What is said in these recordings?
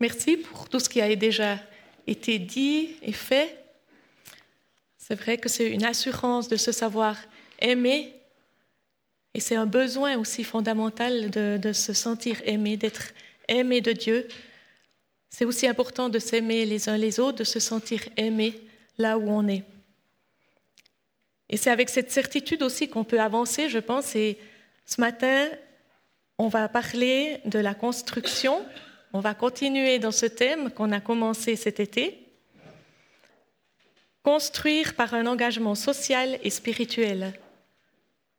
Merci pour tout ce qui a déjà été dit et fait. C'est vrai que c'est une assurance de se savoir aimer et c'est un besoin aussi fondamental de, se sentir aimé, d'être aimé de Dieu. C'est aussi important de s'aimer les uns les autres, de se sentir aimé là où on est. Et c'est avec cette certitude aussi qu'on peut avancer, je pense. Et ce matin, on va parler de la construction. On va continuer dans ce thème qu'on a commencé cet été. Construire par un engagement social et spirituel.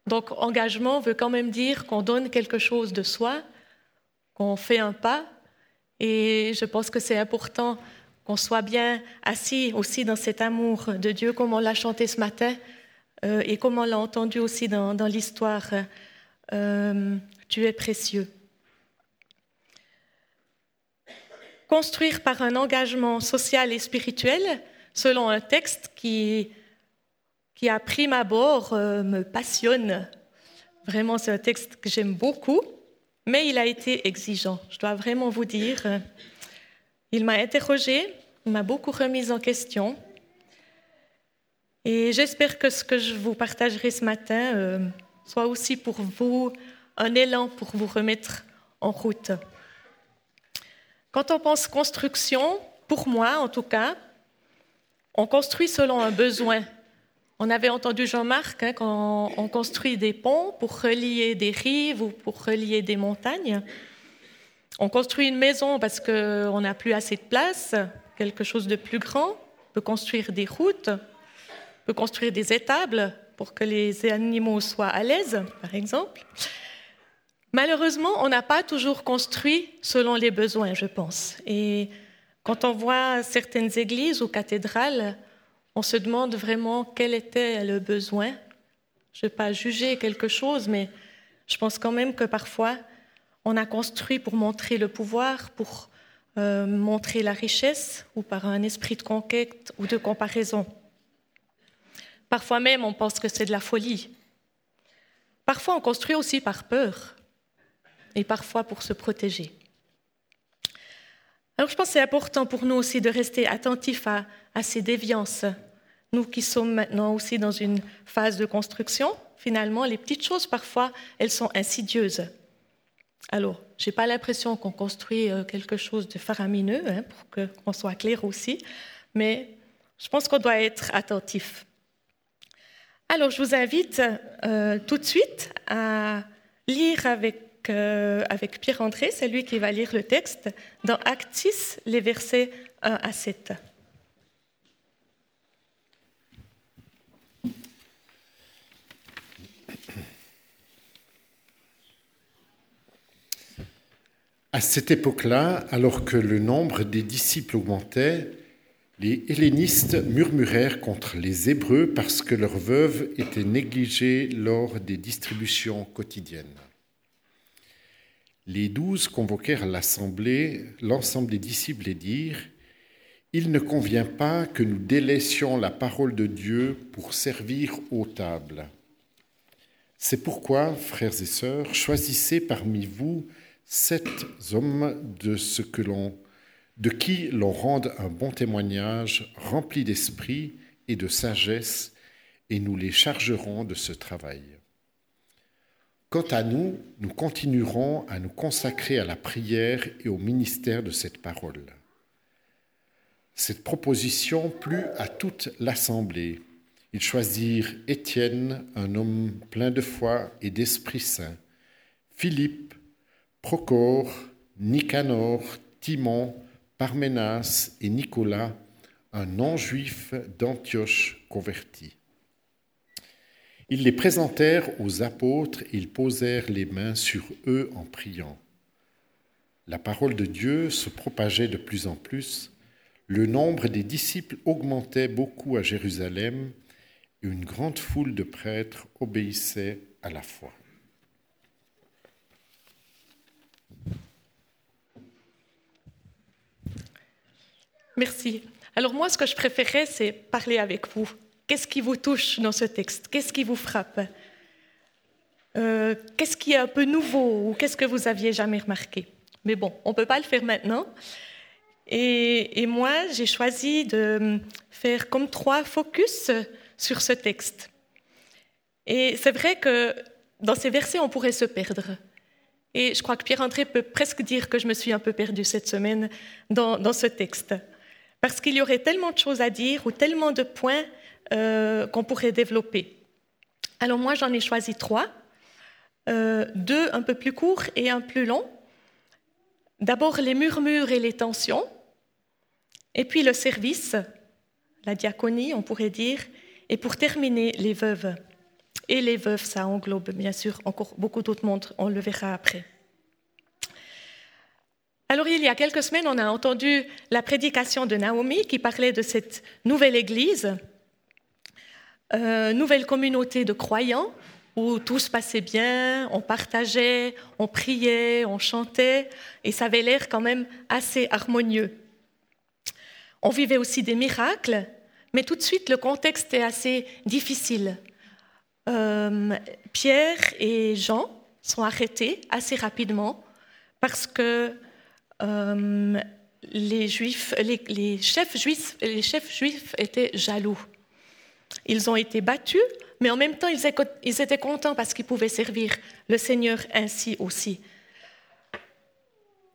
Donc engagement veut quand même dire qu'on donne quelque chose de soi, qu'on fait un pas. Et je pense que c'est important qu'on soit bien assis aussi dans cet amour de Dieu, comme on l'a chanté ce matin euh, et comme on l'a entendu aussi dans, l'histoire. Euh, tu es précieux. Construire par un engagement social et spirituel, selon un texte qui qui à prime abord euh, me passionne. Vraiment, c'est un texte que j'aime beaucoup, mais il a été exigeant. Je dois vraiment vous dire, il m'a interrogé, il m'a beaucoup remise en question. Et j'espère que ce que je vous partagerai ce matin euh, soit aussi pour vous un élan pour vous remettre en route. Quand on pense construction, pour moi en tout cas, on construit selon un besoin on avait entendu Jean-Marc hein, quand on construit des ponts pour relier des rives ou pour relier des montagnes. On construit une maison parce qu'on n'a plus assez de place, quelque chose de plus grand. On peut construire des routes, on peut construire des étables pour que les animaux soient à l'aise, par exemple. Malheureusement, on n'a pas toujours construit selon les besoins, je pense. Et quand on voit certaines églises ou cathédrales, on se demande vraiment quel était le besoin. Je ne vais pas juger quelque chose, mais je pense quand même que parfois, on a construit pour montrer le pouvoir, pour euh, montrer la richesse, ou par un esprit de conquête ou de comparaison. Parfois même, on pense que c'est de la folie. Parfois, on construit aussi par peur, et parfois pour se protéger. Alors je pense que c'est important pour nous aussi de rester attentifs à, ces déviances. Nous qui sommes maintenant aussi dans une phase de construction, finalement, les petites choses, parfois, elles sont insidieuses. Alors, je n'ai pas l'impression qu'on construit euh, quelque chose de faramineux, hein, pour qu'on soit clair aussi, mais je pense qu'on doit être attentif. Alors, je vous invite euh, tout de suite à lire avec euh, avec Pierre-André, c'est lui qui va lire le texte, dans Acte 6, les versets 1 à 7. À cette époque-là, alors que le nombre des disciples augmentait, les hellénistes murmurèrent contre les Hébreux parce que leurs veuves étaient négligées lors des distributions quotidiennes. Les douze convoquèrent l'assemblée, l'ensemble des disciples et dirent Il ne convient pas que nous délaissions la parole de Dieu pour servir aux tables. C'est pourquoi, frères et sœurs, choisissez parmi vous sept hommes de ce que l'on de qui l'on rende un bon témoignage, rempli d'esprit et de sagesse, et nous les chargerons de ce travail. Quant à nous, nous continuerons à nous consacrer à la prière et au ministère de cette parole. Cette proposition plut à toute l'assemblée. Ils choisirent Étienne, un homme plein de foi et d'Esprit Saint, Philippe, Procor, Nicanor, Timon, Parménas et Nicolas, un non-juif d'Antioche converti. Ils les présentèrent aux apôtres et ils posèrent les mains sur eux en priant. La parole de Dieu se propageait de plus en plus, le nombre des disciples augmentait beaucoup à Jérusalem et une grande foule de prêtres obéissait à la foi. Merci. Alors moi, ce que je préférais, c'est parler avec vous. Qu'est-ce qui vous touche dans ce texte? Qu'est-ce qui vous frappe? Euh, Qu'est-ce qui est un peu nouveau ou qu'est-ce que vous aviez jamais remarqué? Mais bon, on ne peut pas le faire maintenant. Et, moi, j'ai choisi de faire comme trois focus sur ce texte. Et c'est vrai que dans ces versets, on pourrait se perdre. Et je crois que Pierre-André peut presque dire que je me suis un peu perdue cette semaine dans ce texte. Parce qu'il y aurait tellement de choses à dire ou tellement de points euh, qu'on pourrait développer. Alors moi, j'en ai choisi trois. Euh, deux un peu plus courts et un plus long. D'abord les murmures et les tensions, et puis le service, la diaconie, on pourrait dire, et pour terminer, les veuves. Et les veuves, ça englobe bien sûr encore beaucoup d'autres mondes, on le verra après. Alors il y a quelques semaines, on a entendu la prédication de Naomi qui parlait de cette nouvelle église, euh, nouvelle communauté de croyants où tout se passait bien, on partageait, on priait, on chantait, et ça avait l'air quand même assez harmonieux. On vivait aussi des miracles, mais tout de suite le contexte est assez difficile. Euh, Pierre et Jean sont arrêtés assez rapidement parce que euh, les, juifs, les, chefs juifs, les chefs juifs étaient jaloux. Ils ont été battus, mais en même temps, ils étaient contents parce qu'ils pouvaient servir le Seigneur ainsi aussi.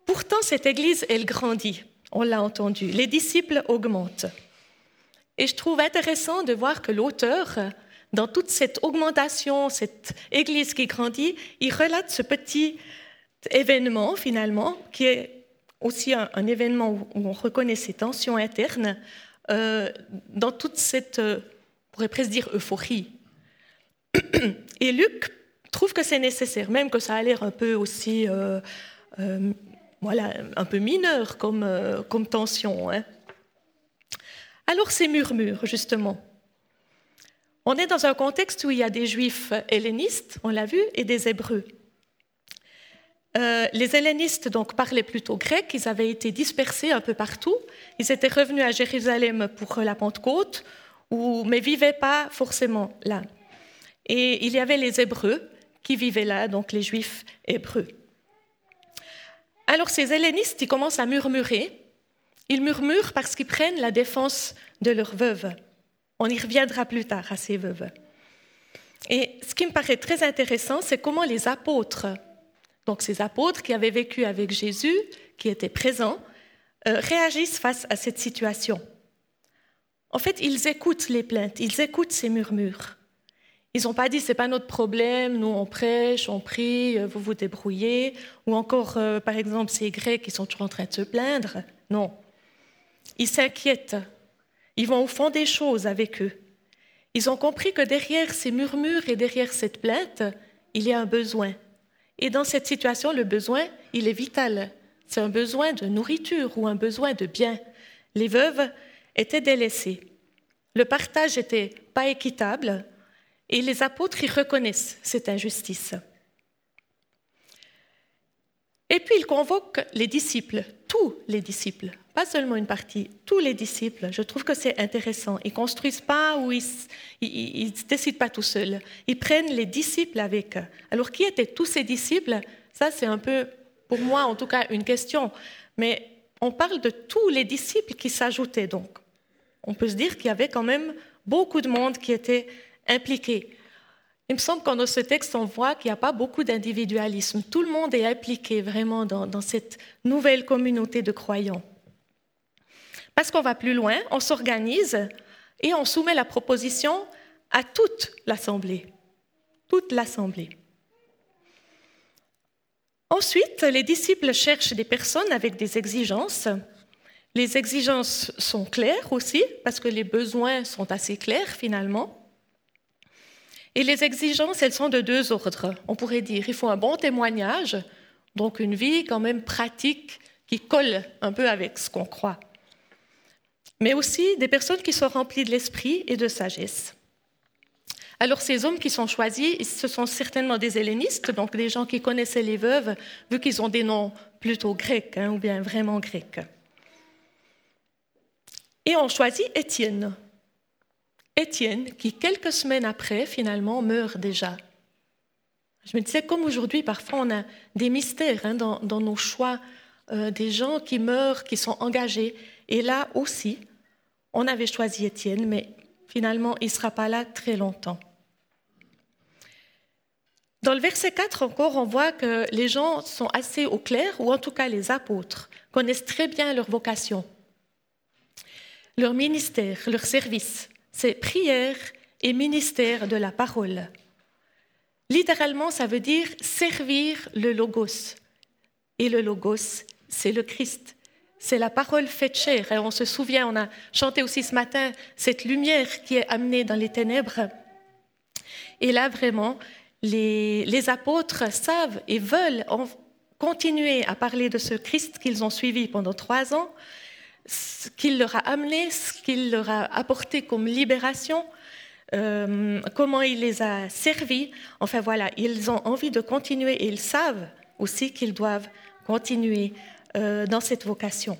Pourtant, cette Église, elle grandit, on l'a entendu. Les disciples augmentent. Et je trouve intéressant de voir que l'auteur, dans toute cette augmentation, cette Église qui grandit, il relate ce petit événement finalement, qui est aussi un, événement où, on reconnaît ces tensions internes, euh, dans toute cette, euh, pourrait presque dire, euphorie Et Luc trouve que c'est nécessaire, même que ça a l'air un peu aussi, euh, euh, voilà, un peu mineur comme, euh, comme tension. Hein. Alors ces murmures, justement. On est dans un contexte où il y a des juifs hellénistes, on l'a vu, et des hébreux. les hellénistes donc parlaient plutôt grec, ils avaient été dispersés un peu partout, ils étaient revenus à Jérusalem pour la Pentecôte, mais vivaient pas forcément là. Et il y avait les Hébreux qui vivaient là, donc les Juifs hébreux. Alors ces hellénistes, ils commencent à murmurer. Ils murmurent parce qu'ils prennent la défense de leurs veuves. On y reviendra plus tard à ces veuves. Et ce qui me paraît très intéressant, c'est comment les apôtres, donc ces apôtres qui avaient vécu avec Jésus, qui étaient présents, euh, réagissent face à cette situation. En fait, ils écoutent les plaintes, ils écoutent ces murmures. Ils n'ont pas dit c'est pas notre problème, nous on prêche, on prie, euh, vous vous débrouillez, ou encore euh, par exemple ces Grecs qui sont toujours en train de se plaindre. Non, ils s'inquiètent, ils vont au fond des choses avec eux. Ils ont compris que derrière ces murmures et derrière cette plainte, il y a un besoin. Et dans cette situation, le besoin, il est vital. C'est un besoin de nourriture ou un besoin de bien. Les veuves étaient délaissées. Le partage n'était pas équitable. Et les apôtres y reconnaissent cette injustice. Et puis ils convoquent les disciples, tous les disciples, pas seulement une partie, tous les disciples. Je trouve que c'est intéressant. Ils construisent pas ou ils ne décident pas tout seuls. Ils prennent les disciples avec eux. Alors qui étaient tous ces disciples? Ça, c'est un peu, pour moi en tout cas, une question. Mais on parle de tous les disciples qui s'ajoutaient donc. On peut se dire qu'il y avait quand même beaucoup de monde qui était impliqués. Il me semble qu'en dans ce texte, on voit qu'il n'y a pas beaucoup d'individualisme. Tout le monde est impliqué vraiment dans, cette nouvelle communauté de croyants. Parce qu'on va plus loin, on s'organise et on soumet la proposition à toute l'Assemblée. Toute l'Assemblée. Ensuite, les disciples cherchent des personnes avec des exigences. Les exigences sont claires aussi, parce que les besoins sont assez clairs finalement. Et les exigences, elles sont de deux ordres. On pourrait dire, il faut un bon témoignage, donc une vie quand même pratique qui colle un peu avec ce qu'on croit. Mais aussi des personnes qui sont remplies de l'esprit et de sagesse. Alors ces hommes qui sont choisis, ce sont certainement des hellénistes, donc des gens qui connaissaient les veuves, vu qu'ils ont des noms plutôt grecs, hein, ou bien vraiment grecs. Et on choisit Étienne. Étienne, qui quelques semaines après, finalement, meurt déjà. Je me disais, comme aujourd'hui, parfois on a des mystères hein, dans, nos choix euh, des gens qui meurent, qui sont engagés. Et là aussi, on avait choisi Étienne, mais finalement, il ne sera pas là très longtemps. Dans le verset 4 encore, on voit que les gens sont assez au clair, ou en tout cas les apôtres, connaissent très bien leur vocation, leur ministère, leur service. C'est prière et ministère de la parole. Littéralement, ça veut dire servir le logos. Et le logos, c'est le Christ. C'est la parole faite chair. Et on se souvient, on a chanté aussi ce matin cette lumière qui est amenée dans les ténèbres. Et là, vraiment, les, apôtres savent et veulent continuer à parler de ce Christ qu'ils ont suivi pendant trois ans, ce qu'il leur a amené, ce qu'il leur a apporté comme libération, euh, comment il les a servis. Enfin voilà, ils ont envie de continuer et ils savent aussi qu'ils doivent continuer euh, dans cette vocation.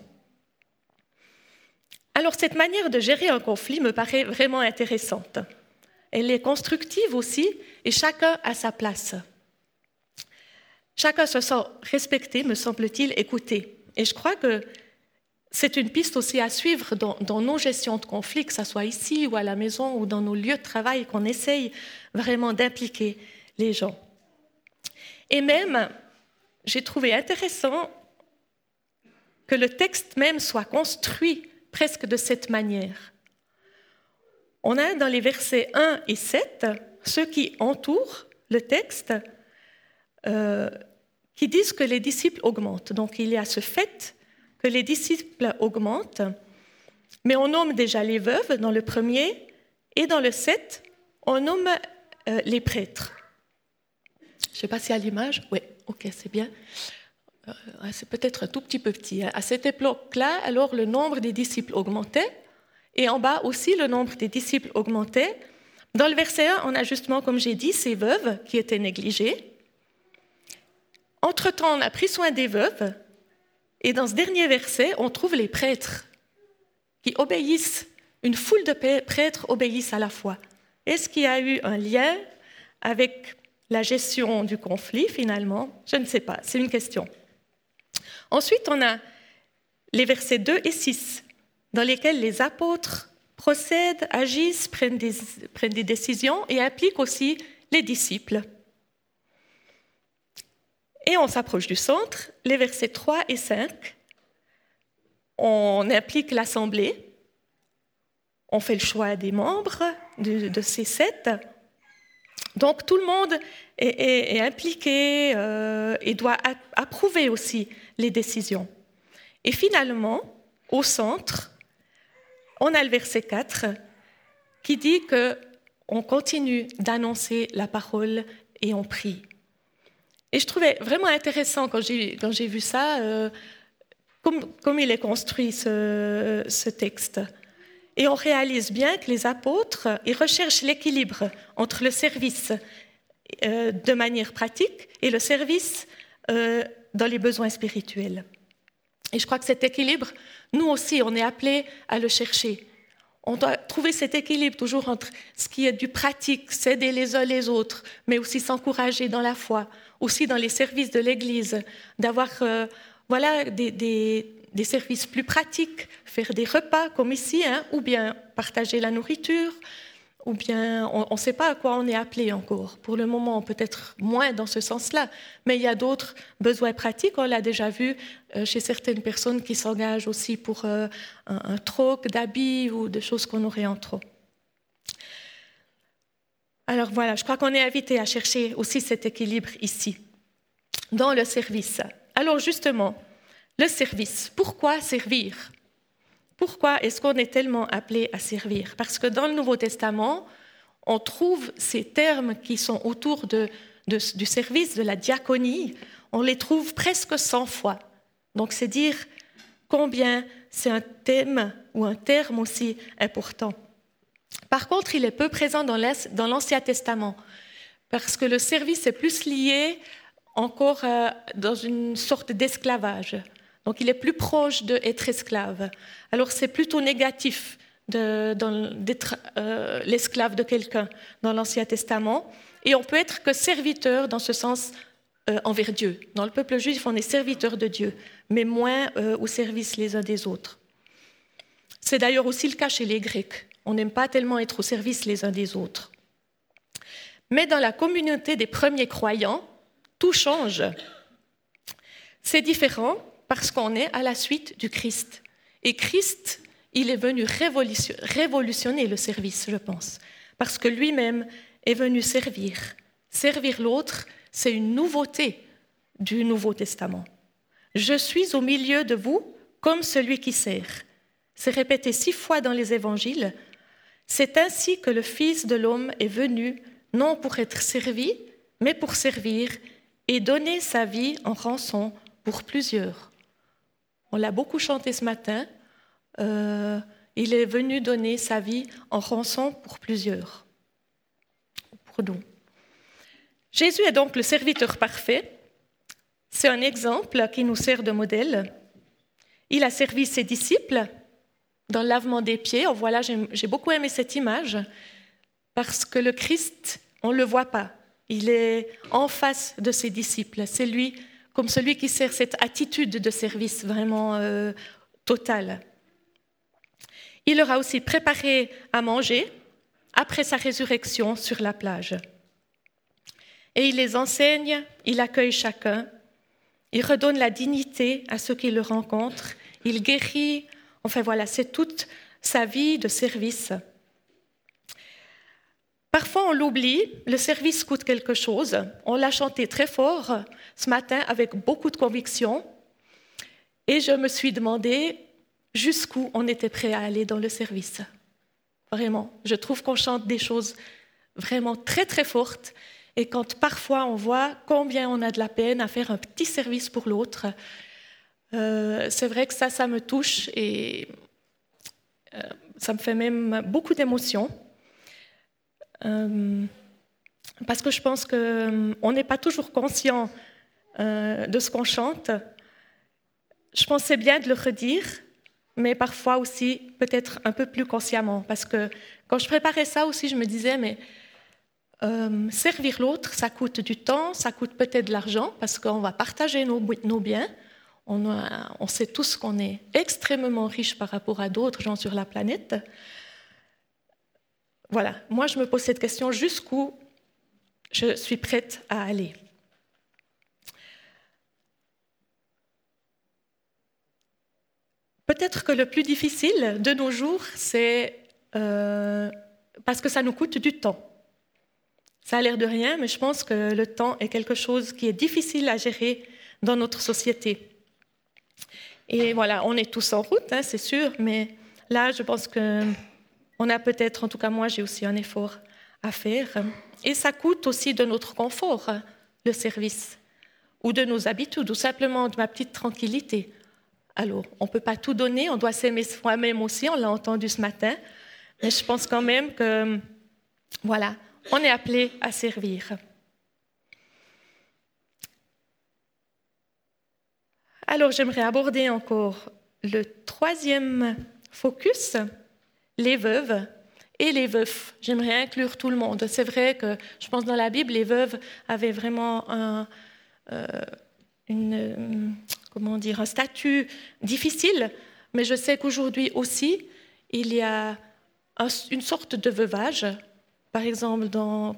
Alors cette manière de gérer un conflit me paraît vraiment intéressante. Elle est constructive aussi et chacun a sa place. Chacun se sent respecté, me semble-t-il, écouté. Et je crois que c'est une piste aussi à suivre dans, nos gestions de conflits, que ce soit ici ou à la maison ou dans nos lieux de travail, qu'on essaye vraiment d'impliquer les gens. Et même, j'ai trouvé intéressant que le texte même soit construit presque de cette manière. On a dans les versets 1 et 7 ceux qui entourent le texte euh, qui disent que les disciples augmentent. Donc il y a ce fait les disciples augmentent, mais on nomme déjà les veuves dans le premier, et dans le 7, on nomme euh, les prêtres. Je ne sais pas si à l'image, oui, ok, c'est bien. Euh, c'est peut-être un tout petit peu petit. Hein. À cette époque-là, alors le nombre des disciples augmentait, et en bas aussi, le nombre des disciples augmentait. Dans le verset 1, on a justement, comme j'ai dit, ces veuves qui étaient négligées. Entre-temps, on a pris soin des veuves. Et dans ce dernier verset, on trouve les prêtres qui obéissent. Une foule de prêtres obéissent à la foi. Est-ce qu'il y a eu un lien avec la gestion du conflit finalement? Je ne sais pas, c'est une question. Ensuite, on a les versets 2 et 6 dans lesquels les apôtres procèdent, agissent, prennent des, décisions et impliquent aussi les disciples. Et on s'approche du centre, les versets 3 et 5. On implique l'Assemblée, on fait le choix des membres de, ces sept. Donc tout le monde est, impliqué euh, et doit approuver aussi les décisions. Et finalement, au centre, on a le verset 4 qui dit que on continue d'annoncer la parole et on prie. Et je trouvais vraiment intéressant quand j'ai vu ça, euh, comme, il est construit ce, texte. Et on réalise bien que les apôtres, ils recherchent l'équilibre entre le service euh, de manière pratique et le service euh, dans les besoins spirituels. Et je crois que cet équilibre, nous aussi, on est appelés à le chercher. On doit trouver cet équilibre toujours entre ce qui est du pratique, s'aider les uns les autres, mais aussi s'encourager dans la foi, aussi dans les services de l'Église, d'avoir euh, voilà, des, services plus pratiques, faire des repas comme ici, hein, ou bien partager la nourriture, ou bien on ne sait pas à quoi on est appelé encore. Pour le moment, peut-être moins dans ce sens-là, mais il y a d'autres besoins pratiques. On l'a déjà vu euh, chez certaines personnes qui s'engagent aussi pour euh, un, troc d'habits ou de choses qu'on aurait en trop. Alors voilà, je crois qu'on est invité à chercher aussi cet équilibre ici, dans le service. Alors justement, le service, pourquoi servir? Pourquoi est-ce qu'on est tellement appelé à servir? Parce que dans le Nouveau Testament, on trouve ces termes qui sont autour du service, de la diaconie, on les trouve presque 100 fois. Donc c'est dire combien c'est un thème ou un terme aussi important. Par contre, il est peu présent dans l'Ancien Testament, parce que le service est plus lié encore euh, dans une sorte d'esclavage. Donc il est plus proche d'être esclave. Alors c'est plutôt négatif d'être euh, l'esclave de quelqu'un dans l'Ancien Testament. Et on peut être que serviteur dans ce sens euh, envers Dieu. Dans le peuple juif, on est serviteur de Dieu. mais moins au service les uns des autres. C'est d'ailleurs aussi le cas chez les Grecs. On n'aime pas tellement être au service les uns des autres. Mais dans la communauté des premiers croyants, tout change. C'est différent parce qu'on est à la suite du Christ. Et Christ, il est venu révolutionner le service, je pense, parce que lui-même est venu servir. Servir l'autre, c'est une nouveauté du Nouveau Testament. Je suis au milieu de vous comme celui qui sert. C'est répété six fois dans les évangiles. C'est ainsi que le Fils de l'homme est venu, non pour être servi, mais pour servir et donner sa vie en rançon pour plusieurs. On l'a beaucoup chanté ce matin. Euh, il est venu donner sa vie en rançon pour plusieurs. Pour nous. Jésus est donc le serviteur parfait. C'est un exemple qui nous sert de modèle. Il a servi ses disciples dans le lavement des pieds. Oh, voilà, j'ai beaucoup aimé cette image parce que le Christ, on ne le voit pas. Il est en face de ses disciples. C'est lui, comme celui qui sert cette attitude de service vraiment euh, totale. Il leur a aussi préparé à manger après sa résurrection sur la plage et il les enseigne, il accueille chacun, il redonne la dignité à ceux qui le rencontrent, il guérit, enfin voilà, c'est toute sa vie de service. Parfois on l'oublie, le service coûte quelque chose. On l'a chanté très fort ce matin avec beaucoup de conviction. Et je me suis demandé jusqu'où on était prêt à aller dans le service. Vraiment, je trouve qu'on chante des choses vraiment très très fortes et quand parfois on voit combien on a de la peine à faire un petit service pour l'autre, euh, c'est vrai que ça, ça me touche et euh, ça me fait même beaucoup d'émotions. Euh, parce que je pense qu'on n'est pas toujours conscient de ce qu'on chante. Je pensais bien de le redire, mais parfois aussi peut-être un peu plus consciemment. Parce que quand je préparais ça aussi, je me disais, mais servir l'autre, ça coûte du temps, ça coûte peut-être de l'argent, parce qu'on va partager nos, biens. On, sait tous qu'on est extrêmement riche par rapport à d'autres gens sur la planète. Voilà, moi je me pose cette question jusqu'où je suis prête à aller. Peut-être que le plus difficile de nos jours, c'est euh, parce que ça nous coûte du temps. Ça a l'air de rien, mais je pense que le temps est quelque chose qui est difficile à gérer dans notre société. Et voilà, on est tous en route, hein, c'est sûr, mais là, je pense qu'on a peut-être, en tout cas moi, j'ai aussi un effort à faire. Et ça coûte aussi de notre confort, le service, ou de nos habitudes, ou simplement de ma petite tranquillité. Alors, on ne peut pas tout donner, on doit s'aimer soi-même aussi, on l'a entendu ce matin, mais je pense quand même que, voilà, on est appelé à servir. Alors j'aimerais aborder encore le troisième focus, les veuves et les veufs. J'aimerais inclure tout le monde. C'est vrai que je pense dans la Bible, les veuves avaient vraiment un, euh, comment dire, un statut difficile, mais je sais qu'aujourd'hui aussi, il y a une sorte de veuvage par exemple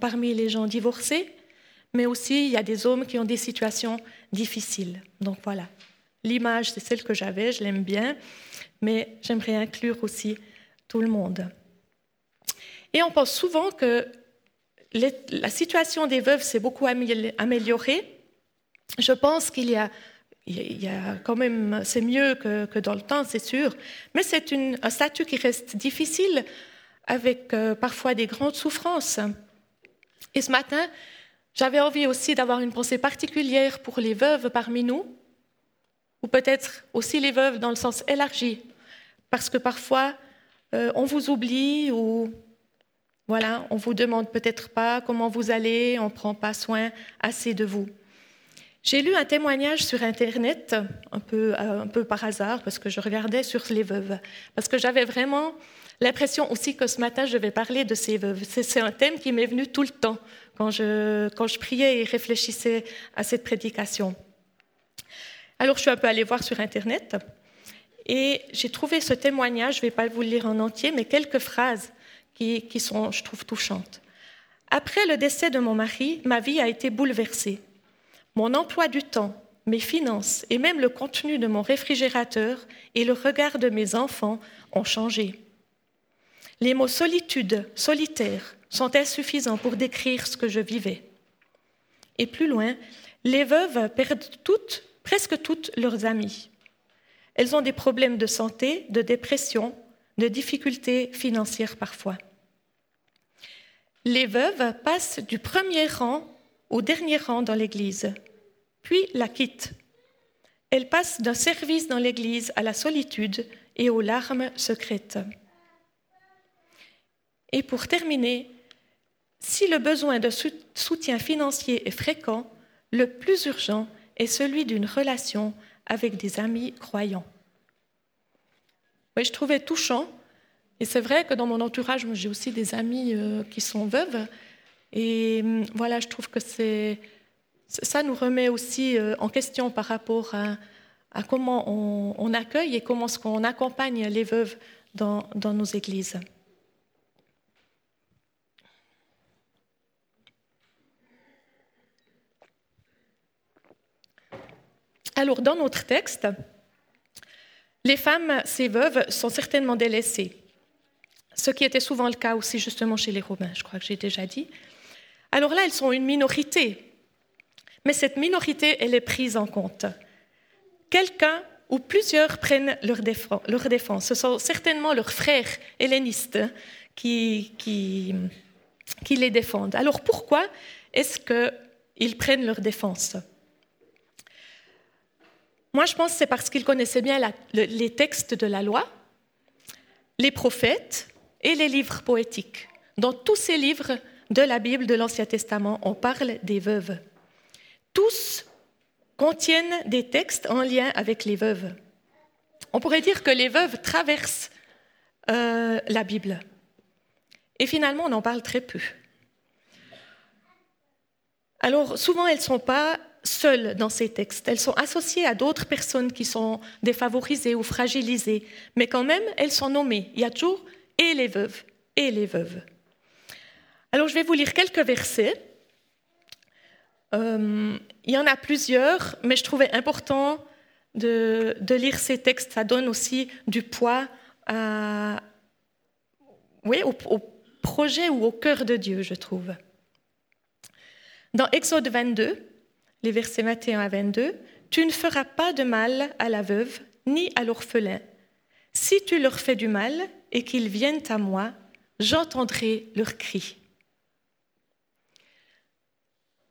parmi les gens divorcés, mais aussi il y a des hommes qui ont des situations difficiles. Donc voilà, l'image, c'est celle que j'avais, je l'aime bien, mais j'aimerais inclure aussi tout le monde. Et on pense souvent que la situation des veuves s'est beaucoup améliorée. Je pense qu'il y a, il y a quand même, c'est mieux que, dans le temps, c'est sûr, mais c'est un statut qui reste difficile avec euh, parfois des grandes souffrances. Et ce matin, j'avais envie aussi d'avoir une pensée particulière pour les veuves parmi nous, ou peut-être aussi les veuves dans le sens élargi, parce que parfois euh, on vous oublie ou voilà, on vous demande peut-être pas comment vous allez, on ne prend pas soin assez de vous. J'ai lu un témoignage sur Internet, un peu, euh, un peu par hasard, parce que je regardais sur les veuves, parce que j'avais vraiment l'impression aussi que ce matin, je vais parler de ces veuves. C'est un thème qui m'est venu tout le temps quand je, quand je priais et réfléchissais à cette prédication. Alors je suis un peu allée voir sur Internet et j'ai trouvé ce témoignage, je ne vais pas vous le lire en entier, mais quelques phrases qui, qui sont, je trouve, touchantes. Après le décès de mon mari, ma vie a été bouleversée. Mon emploi du temps, mes finances et même le contenu de mon réfrigérateur et le regard de mes enfants ont changé. Les mots solitude, solitaire sont insuffisants pour décrire ce que je vivais. Et plus loin, les veuves perdent toutes, presque toutes leurs amis. Elles ont des problèmes de santé, de dépression, de difficultés financières parfois. Les veuves passent du premier rang au dernier rang dans l'Église, puis la quittent. Elles passent d'un service dans l'Église à la solitude et aux larmes secrètes. Et pour terminer, si le besoin de soutien financier est fréquent, le plus urgent est celui d'une relation avec des amis croyants. Oui, je trouvais touchant, et c'est vrai que dans mon entourage, j'ai aussi des amis euh, qui sont veuves, et hum, voilà, je trouve que c'est ça nous remet aussi euh, en question par rapport à, comment on, accueille et comment ce qu'on accompagne les veuves dans nos églises. Alors, dans notre texte, les femmes, ces veuves, sont certainement délaissées, ce qui était souvent le cas aussi justement chez les Romains, je crois que j'ai déjà dit. Alors là, elles sont une minorité, mais cette minorité, elle est prise en compte. Quelqu'un ou plusieurs prennent leur, défense. Ce sont certainement leurs frères hellénistes qui, les défendent. Alors pourquoi est-ce qu'ils prennent leur défense? Moi, je pense que c'est parce qu'ils connaissaient bien les textes de la loi, les prophètes et les livres poétiques. Dans tous ces livres de la Bible de l'Ancien Testament, on parle des veuves. Tous contiennent des textes en lien avec les veuves. On pourrait dire que les veuves traversent euh, la Bible. Et finalement, on en parle très peu. Alors, souvent, elles ne sont pas seules dans ces textes. Elles sont associées à d'autres personnes qui sont défavorisées ou fragilisées, mais quand même, elles sont nommées. Il y a toujours et les veuves et les veuves. Alors, je vais vous lire quelques versets. Euh, il y en a plusieurs, mais je trouvais important de, lire ces textes. Ça donne aussi du poids oui, au projet ou au cœur de Dieu, je trouve. Dans Exode 22, les versets 21 à 22, Tu ne feras pas de mal à la veuve ni à l'orphelin. Si tu leur fais du mal et qu'ils viennent à moi, j'entendrai leurs cris.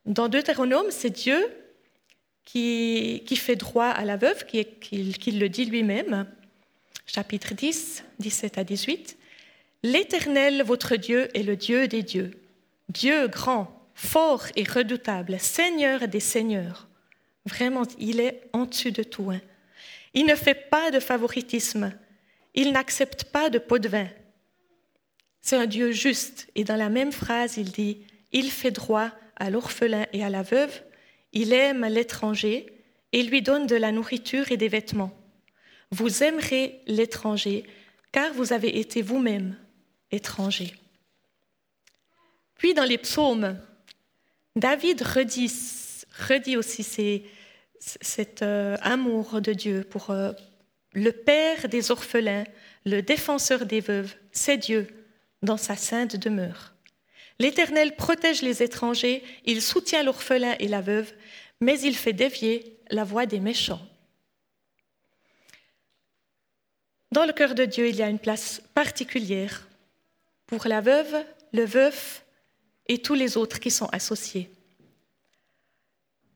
Dans Deutéronome, c'est Dieu qui, fait droit à la veuve, qui, qui le dit lui-même. Chapitre 10, 17 à 18. L'Éternel, votre Dieu, est le Dieu des dieux, Dieu grand, fort et redoutable, Seigneur des seigneurs. Vraiment, il est en dessus de tout. Hein. Il ne fait pas de favoritisme. Il n'accepte pas de pot de vin. C'est un Dieu juste. Et dans la même phrase, il dit, il fait droit à l'orphelin et à la veuve, il aime l'étranger et lui donne de la nourriture et des vêtements. Vous aimerez l'étranger, car vous avez été vous-même étranger. Puis dans les psaumes, David redit, aussi cet euh, amour de Dieu pour euh, le Père des orphelins, le défenseur des veuves, c'est Dieu dans sa sainte demeure. L'Éternel protège les étrangers, il soutient l'orphelin et la veuve, mais il fait dévier la voix des méchants. Dans le cœur de Dieu, il y a une place particulière pour la veuve, le veuf et tous les autres qui sont associés.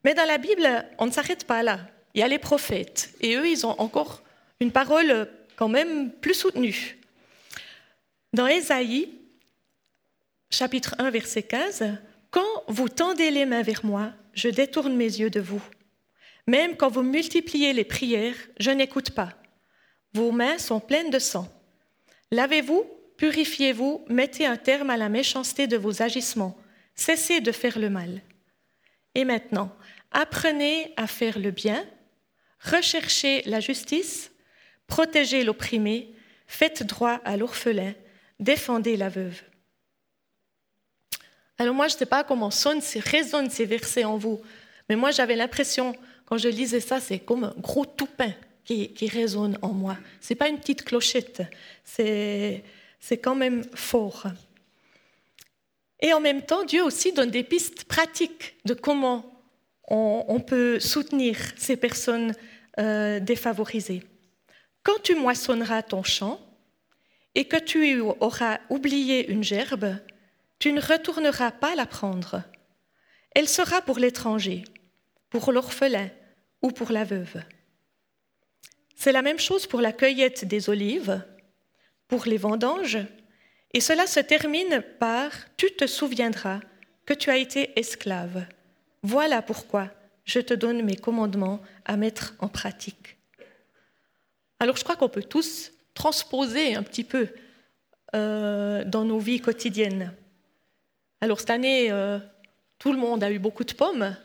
Mais dans la Bible, on ne s'arrête pas là. Il y a les prophètes, et eux, ils ont encore une parole quand même plus soutenue. Dans Ésaïe, chapitre 1, verset 15, Quand vous tendez les mains vers moi, je détourne mes yeux de vous. Même quand vous multipliez les prières, je n'écoute pas. Vos mains sont pleines de sang. Lavez-vous Purifiez-vous, mettez un terme à la méchanceté de vos agissements, cessez de faire le mal. Et maintenant, apprenez à faire le bien, recherchez la justice, protégez l'opprimé, faites droit à l'orphelin, défendez la veuve. Alors moi, je ne sais pas comment sonnent, résonnent ces versets en vous, mais moi j'avais l'impression, quand je lisais ça, c'est comme un gros toupin qui, résonne en moi. Ce n'est pas une petite clochette, c'est quand même fort. Et en même temps, Dieu aussi donne des pistes pratiques de comment on, peut soutenir ces personnes euh, défavorisées. Quand tu moissonneras ton champ et que tu auras oublié une gerbe, tu ne retourneras pas la prendre. Elle sera pour l'étranger, pour l'orphelin ou pour la veuve. C'est la même chose pour la cueillette des olives, pour les vendanges, et cela se termine par ⁇ Tu te souviendras que tu as été esclave. Voilà pourquoi je te donne mes commandements à mettre en pratique. ⁇ Alors je crois qu'on peut tous transposer un petit peu euh, dans nos vies quotidiennes. Alors cette année, euh, tout le monde a eu beaucoup de pommes.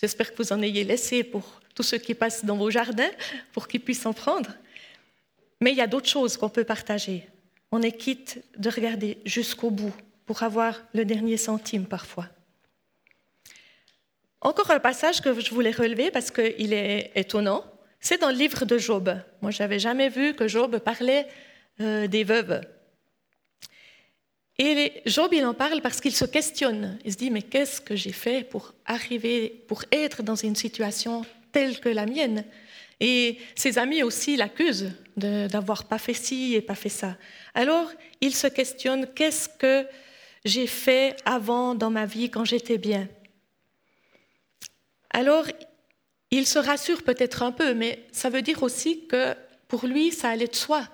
J'espère que vous en ayez laissé pour tous ceux qui passent dans vos jardins pour qu'ils puissent en prendre. Mais il y a d'autres choses qu'on peut partager. On est quitte de regarder jusqu'au bout pour avoir le dernier centime parfois. Encore un passage que je voulais relever parce qu'il est étonnant, c'est dans le livre de Job. Moi, je n'avais jamais vu que Job parlait euh, des veuves. Et Job, il en parle parce qu'il se questionne. Il se dit, mais qu'est-ce que j'ai fait pour arriver, pour être dans une situation telle que la mienne? Et ses amis aussi l'accusent d'avoir pas fait ci et pas fait ça. Alors, il se questionne, qu'est-ce que j'ai fait avant dans ma vie quand j'étais bien? Alors, il se rassure peut-être un peu, mais ça veut dire aussi que pour lui, ça allait de soi.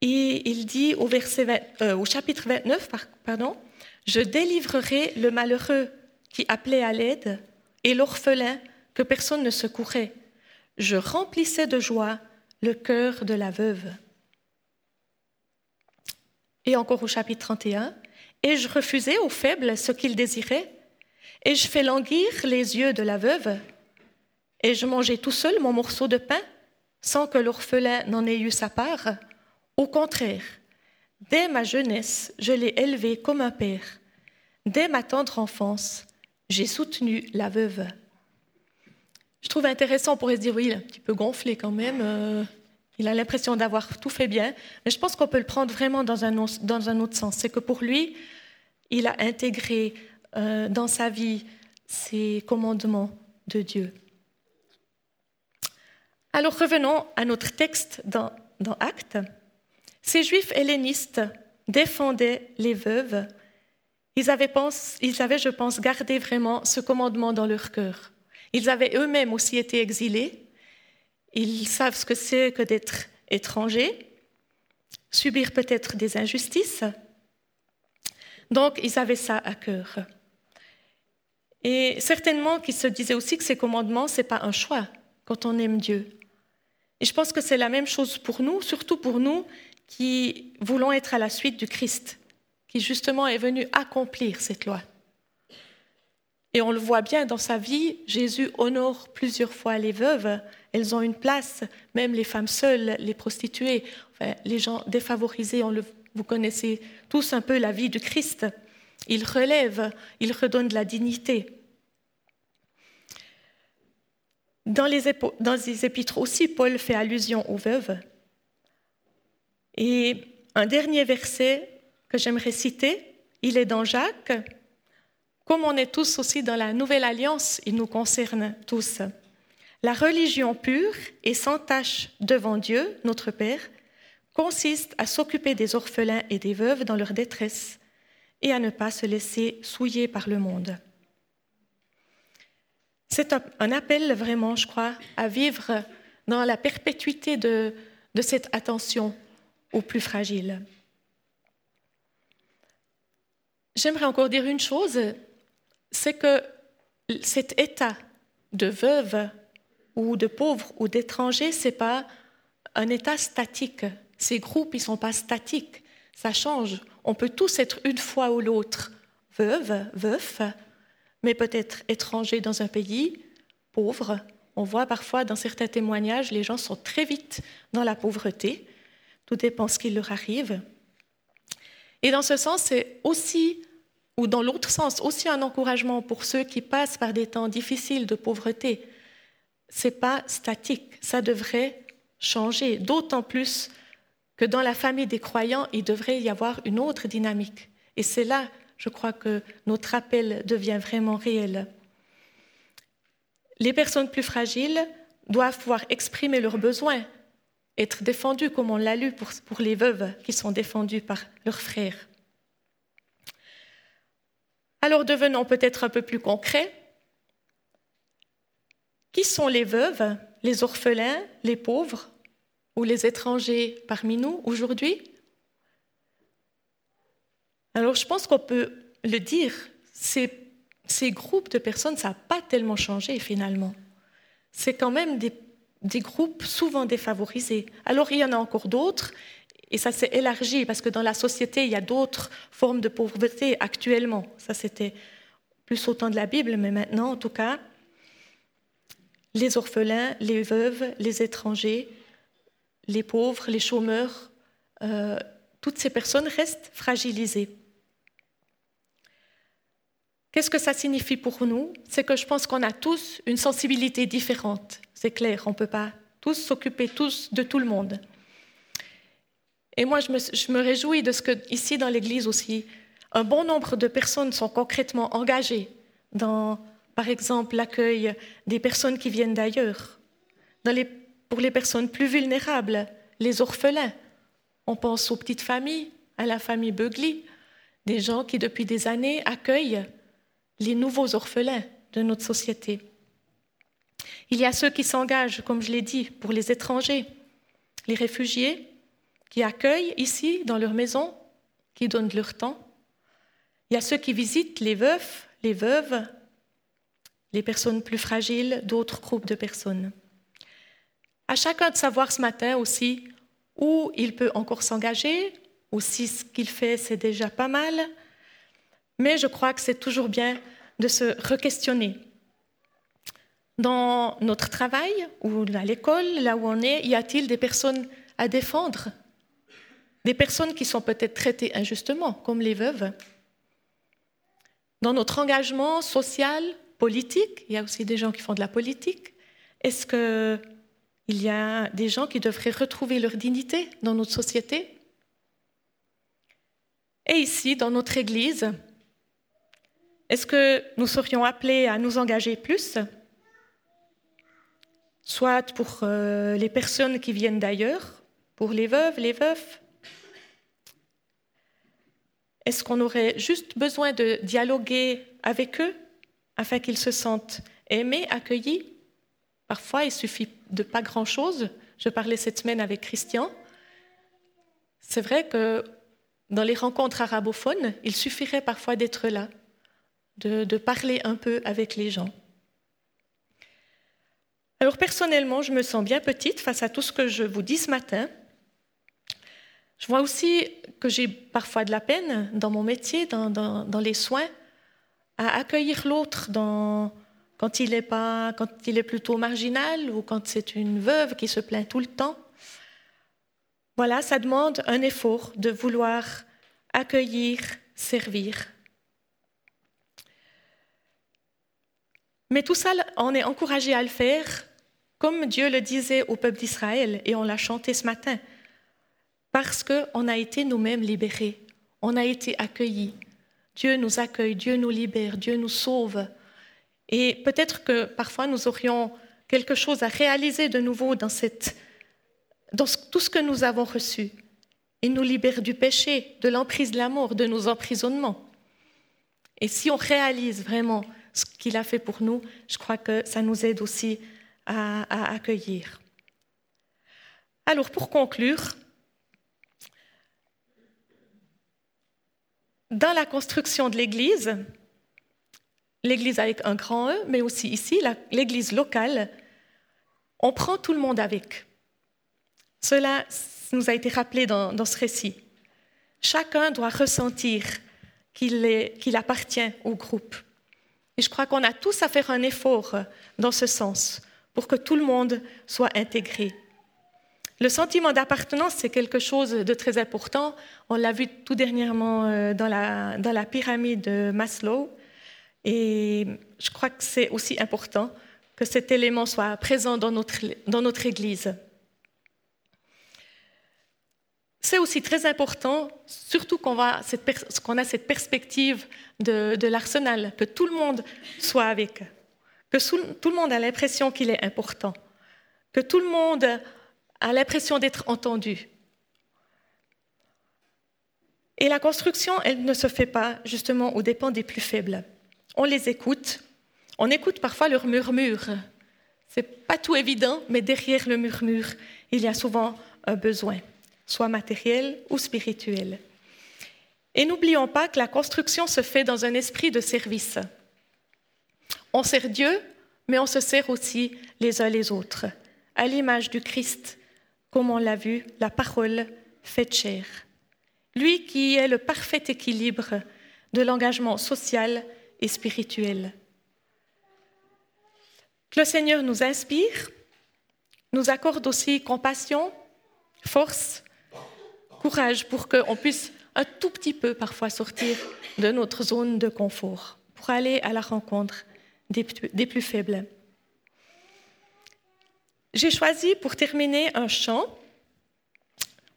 Et il dit au, euh, chapitre 29, pardon, Je délivrerai le malheureux qui appelait à l'aide et l'orphelin que personne ne secourait. Je remplissais de joie le cœur de la veuve. Et encore au chapitre 31, et je refusais aux faibles ce qu'ils désiraient, et je fais languir les yeux de la veuve, et je mangeais tout seul mon morceau de pain, sans que l'orphelin n'en ait eu sa part. Au contraire, dès ma jeunesse, je l'ai élevé comme un père. Dès ma tendre enfance, j'ai soutenu la veuve je trouve intéressant, on pourrait se dire, oui, il est un petit peu gonflé quand même, euh, il a l'impression d'avoir tout fait bien, mais je pense qu'on peut le prendre vraiment dans un, autre sens. C'est que pour lui, il a intégré euh, dans sa vie ces commandements de Dieu. Alors revenons à notre texte dans, dans Actes. Ces juifs hellénistes défendaient les veuves. Ils avaient, ils avaient, je pense, gardé vraiment ce commandement dans leur cœur. Ils avaient eux-mêmes aussi été exilés. Ils savent ce que c'est que d'être étrangers, subir peut-être des injustices. Donc, ils avaient ça à cœur. Et certainement qu'ils se disaient aussi que ces commandements, ce n'est pas un choix quand on aime Dieu. Et je pense que c'est la même chose pour nous, surtout pour nous qui voulons être à la suite du Christ, qui justement est venu accomplir cette loi. Et on le voit bien dans sa vie, Jésus honore plusieurs fois les veuves. Elles ont une place, même les femmes seules, les prostituées, les gens défavorisés. vous connaissez tous un peu la vie du Christ. Il relève, il redonne de la dignité. Dans les, dans les épîtres aussi, Paul fait allusion aux veuves. Et un dernier verset que j'aimerais citer, il est dans Jacques comme on est tous aussi dans la nouvelle alliance, il nous concerne tous. La religion pure et sans tache devant Dieu, notre Père, consiste à s'occuper des orphelins et des veuves dans leur détresse et à ne pas se laisser souiller par le monde. C'est un appel vraiment, je crois, à vivre dans la perpétuité de, de cette attention aux plus fragiles. J'aimerais encore dire une chose, c'est que cet état de veuve ou de pauvre ou d'étranger, ce n'est pas un état statique. Ces groupes, ils sont pas statiques. Ça change. On peut tous être une fois ou l'autre veuve, veuf, mais peut-être étranger dans un pays, pauvre On voit parfois dans certains témoignages, les gens sont très vite dans la pauvreté. Tout dépend ce qui leur arrive. Et dans ce sens, c'est aussi, ou dans l'autre sens, aussi un encouragement pour ceux qui passent par des temps difficiles de pauvreté. C'est pas statique, ça devrait changer, d'autant plus que dans la famille des croyants, il devrait y avoir une autre dynamique. Et c'est là, je crois, que notre appel devient vraiment réel. Les personnes plus fragiles doivent pouvoir exprimer leurs besoins, être défendues, comme on l'a lu pour, pour, les veuves qui sont défendues par leurs frères. Alors devenons peut-être un peu plus concrets. Qui sont les veuves, les orphelins, les pauvres ou les étrangers parmi nous aujourd'hui? Alors je pense qu'on peut le dire, c'est ces groupes de personnes, ça n'a pas tellement changé finalement. C'est quand même des, groupes souvent défavorisés. Alors il y en a encore d'autres, et ça s'est élargi parce que dans la société, il y a d'autres formes de pauvreté actuellement. Ça, c'était plus au temps de la Bible, mais maintenant, en tout cas, les orphelins, les veuves, les étrangers, les pauvres, les chômeurs, euh, toutes ces personnes restent fragilisées. Qu'est-ce que ça signifie pour nous? C'est que je pense qu'on a tous une sensibilité différente. C'est clair, on ne peut pas tous s'occuper tous de tout le monde. Et moi, je me, réjouis de ce que, ici dans l'Église aussi, un bon nombre de personnes sont concrètement engagées dans, par exemple, l'accueil des personnes qui viennent d'ailleurs, pour les personnes plus vulnérables, les orphelins. On pense aux petites familles, à la famille Beugly, des gens qui, depuis des années, accueillent les nouveaux orphelins de notre société. Il y a ceux qui s'engagent, comme je l'ai dit, pour les étrangers, les réfugiés, qui accueillent ici, dans leur maison, qui donnent leur temps. Il y a ceux qui visitent les veufs, les veuves, les personnes plus fragiles, d'autres groupes de personnes. À chacun de savoir ce matin aussi où il peut encore s'engager, ou si ce qu'il fait c'est déjà pas mal, mais je crois que c'est toujours bien de se re-questionner. Dans notre travail ou à l'école, là où on est, y a-t-il des personnes à défendre? Des personnes qui sont peut-être traitées injustement, comme les veuves. Dans notre engagement social, politique, il y a aussi des gens qui font de la politique. Est-ce qu'il y a des gens qui devraient retrouver leur dignité dans notre société? Et ici, dans notre Église, est-ce que nous serions appelés à nous engager plus? Soit pour euh, les personnes qui viennent d'ailleurs, pour les veuves, les veufs Est-ce qu'on aurait juste besoin de dialoguer avec eux afin qu'ils se sentent aimés, accueillis? Parfois, il suffit de pas grand-chose. Je parlais cette semaine avec Christian. C'est vrai que dans les rencontres arabophones, il suffirait parfois d'être là, de, parler un peu avec les gens. Alors personnellement, je me sens bien petite face à tout ce que je vous dis ce matin. Je vois aussi que j'ai parfois de la peine dans mon métier, dans, les soins, à accueillir l'autre quand il est quand il est plutôt marginal ou quand c'est une veuve qui se plaint tout le temps. Voilà, ça demande un effort de vouloir accueillir, servir. Mais tout ça, on est encouragé à le faire comme Dieu le disait au peuple d'Israël, et on l'a chanté ce matin, parce qu'on a été nous-mêmes libérés, on a été accueillis. Dieu nous accueille, Dieu nous libère, Dieu nous sauve. Et peut-être que parfois nous aurions quelque chose à réaliser de nouveau dans, tout ce que nous avons reçu. Il nous libère du péché, de l'emprise de la mort, de nos emprisonnements. Et si on réalise vraiment ce qu'il a fait pour nous, je crois que ça nous aide aussi à, accueillir. Alors, pour conclure, dans la construction de l'Église, l'Église avec un grand E, mais aussi ici, l'Église locale, on prend tout le monde avec. Cela nous a été rappelé dans, ce récit. Chacun doit ressentir qu'il appartient au groupe. Et je crois qu'on a tous à faire un effort dans ce sens pour que tout le monde soit intégré. Le sentiment d'appartenance, c'est quelque chose de très important. On l'a vu tout dernièrement euh, dans la, dans la pyramide de Maslow. Et je crois que c'est aussi important que cet élément soit présent dans notre, dans notre Église. C'est aussi très important, surtout qu'on a cette perspective de, de l'arsenal, que tout le monde soit avec, que tout le monde a l'impression qu'il est important, que tout le monde a l'impression d'être entendu. Et la construction, elle ne se fait pas justement aux dépens des plus faibles. On les écoute, on écoute parfois leur murmure. C'est pas tout évident, mais derrière le murmure, il y a souvent un besoin, soit matériel ou spirituel. Et n'oublions pas que la construction se fait dans un esprit de service. On sert Dieu, mais on se sert aussi les uns les autres, à l'image du Christ comme on l'a vu, la parole faite chair. Lui qui est le parfait équilibre de l'engagement social et spirituel. Que le Seigneur nous inspire, nous accorde aussi compassion, force, courage pour qu'on puisse un tout petit peu parfois sortir de notre zone de confort, pour aller à la rencontre des, plus faibles. J'ai choisi pour terminer un chant.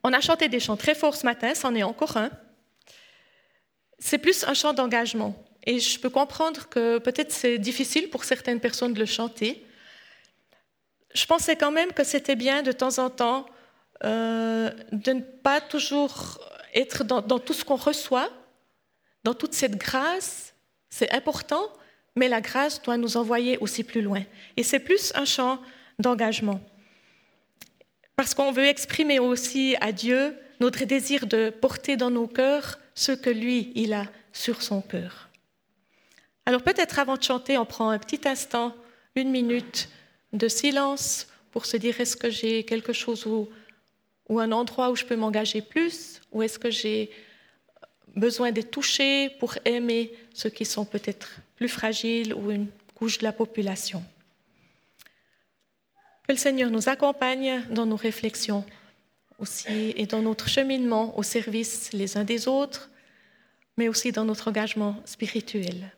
On a chanté des chants très forts ce matin, c'en est encore un. C'est plus un chant d'engagement. Et je peux comprendre que peut-être c'est difficile pour certaines personnes de le chanter. Je pensais quand même que c'était bien de temps en temps euh, de ne pas toujours être dans, dans tout ce qu'on reçoit, dans toute cette grâce. C'est important, mais la grâce doit nous envoyer aussi plus loin. Et c'est plus un chant d'engagement. Parce qu'on veut exprimer aussi à Dieu notre désir de porter dans nos cœurs ce que lui, il a sur son cœur. Alors peut-être avant de chanter, on prend un petit instant, une minute de silence pour se dire est-ce que j'ai quelque chose ou, un endroit où je peux m'engager plus? Ou est-ce que j'ai besoin d'être touché pour aimer ceux qui sont peut-être plus fragiles ou une couche de la population? Que le Seigneur nous accompagne dans nos réflexions aussi et dans notre cheminement au service les uns des autres, mais aussi dans notre engagement spirituel.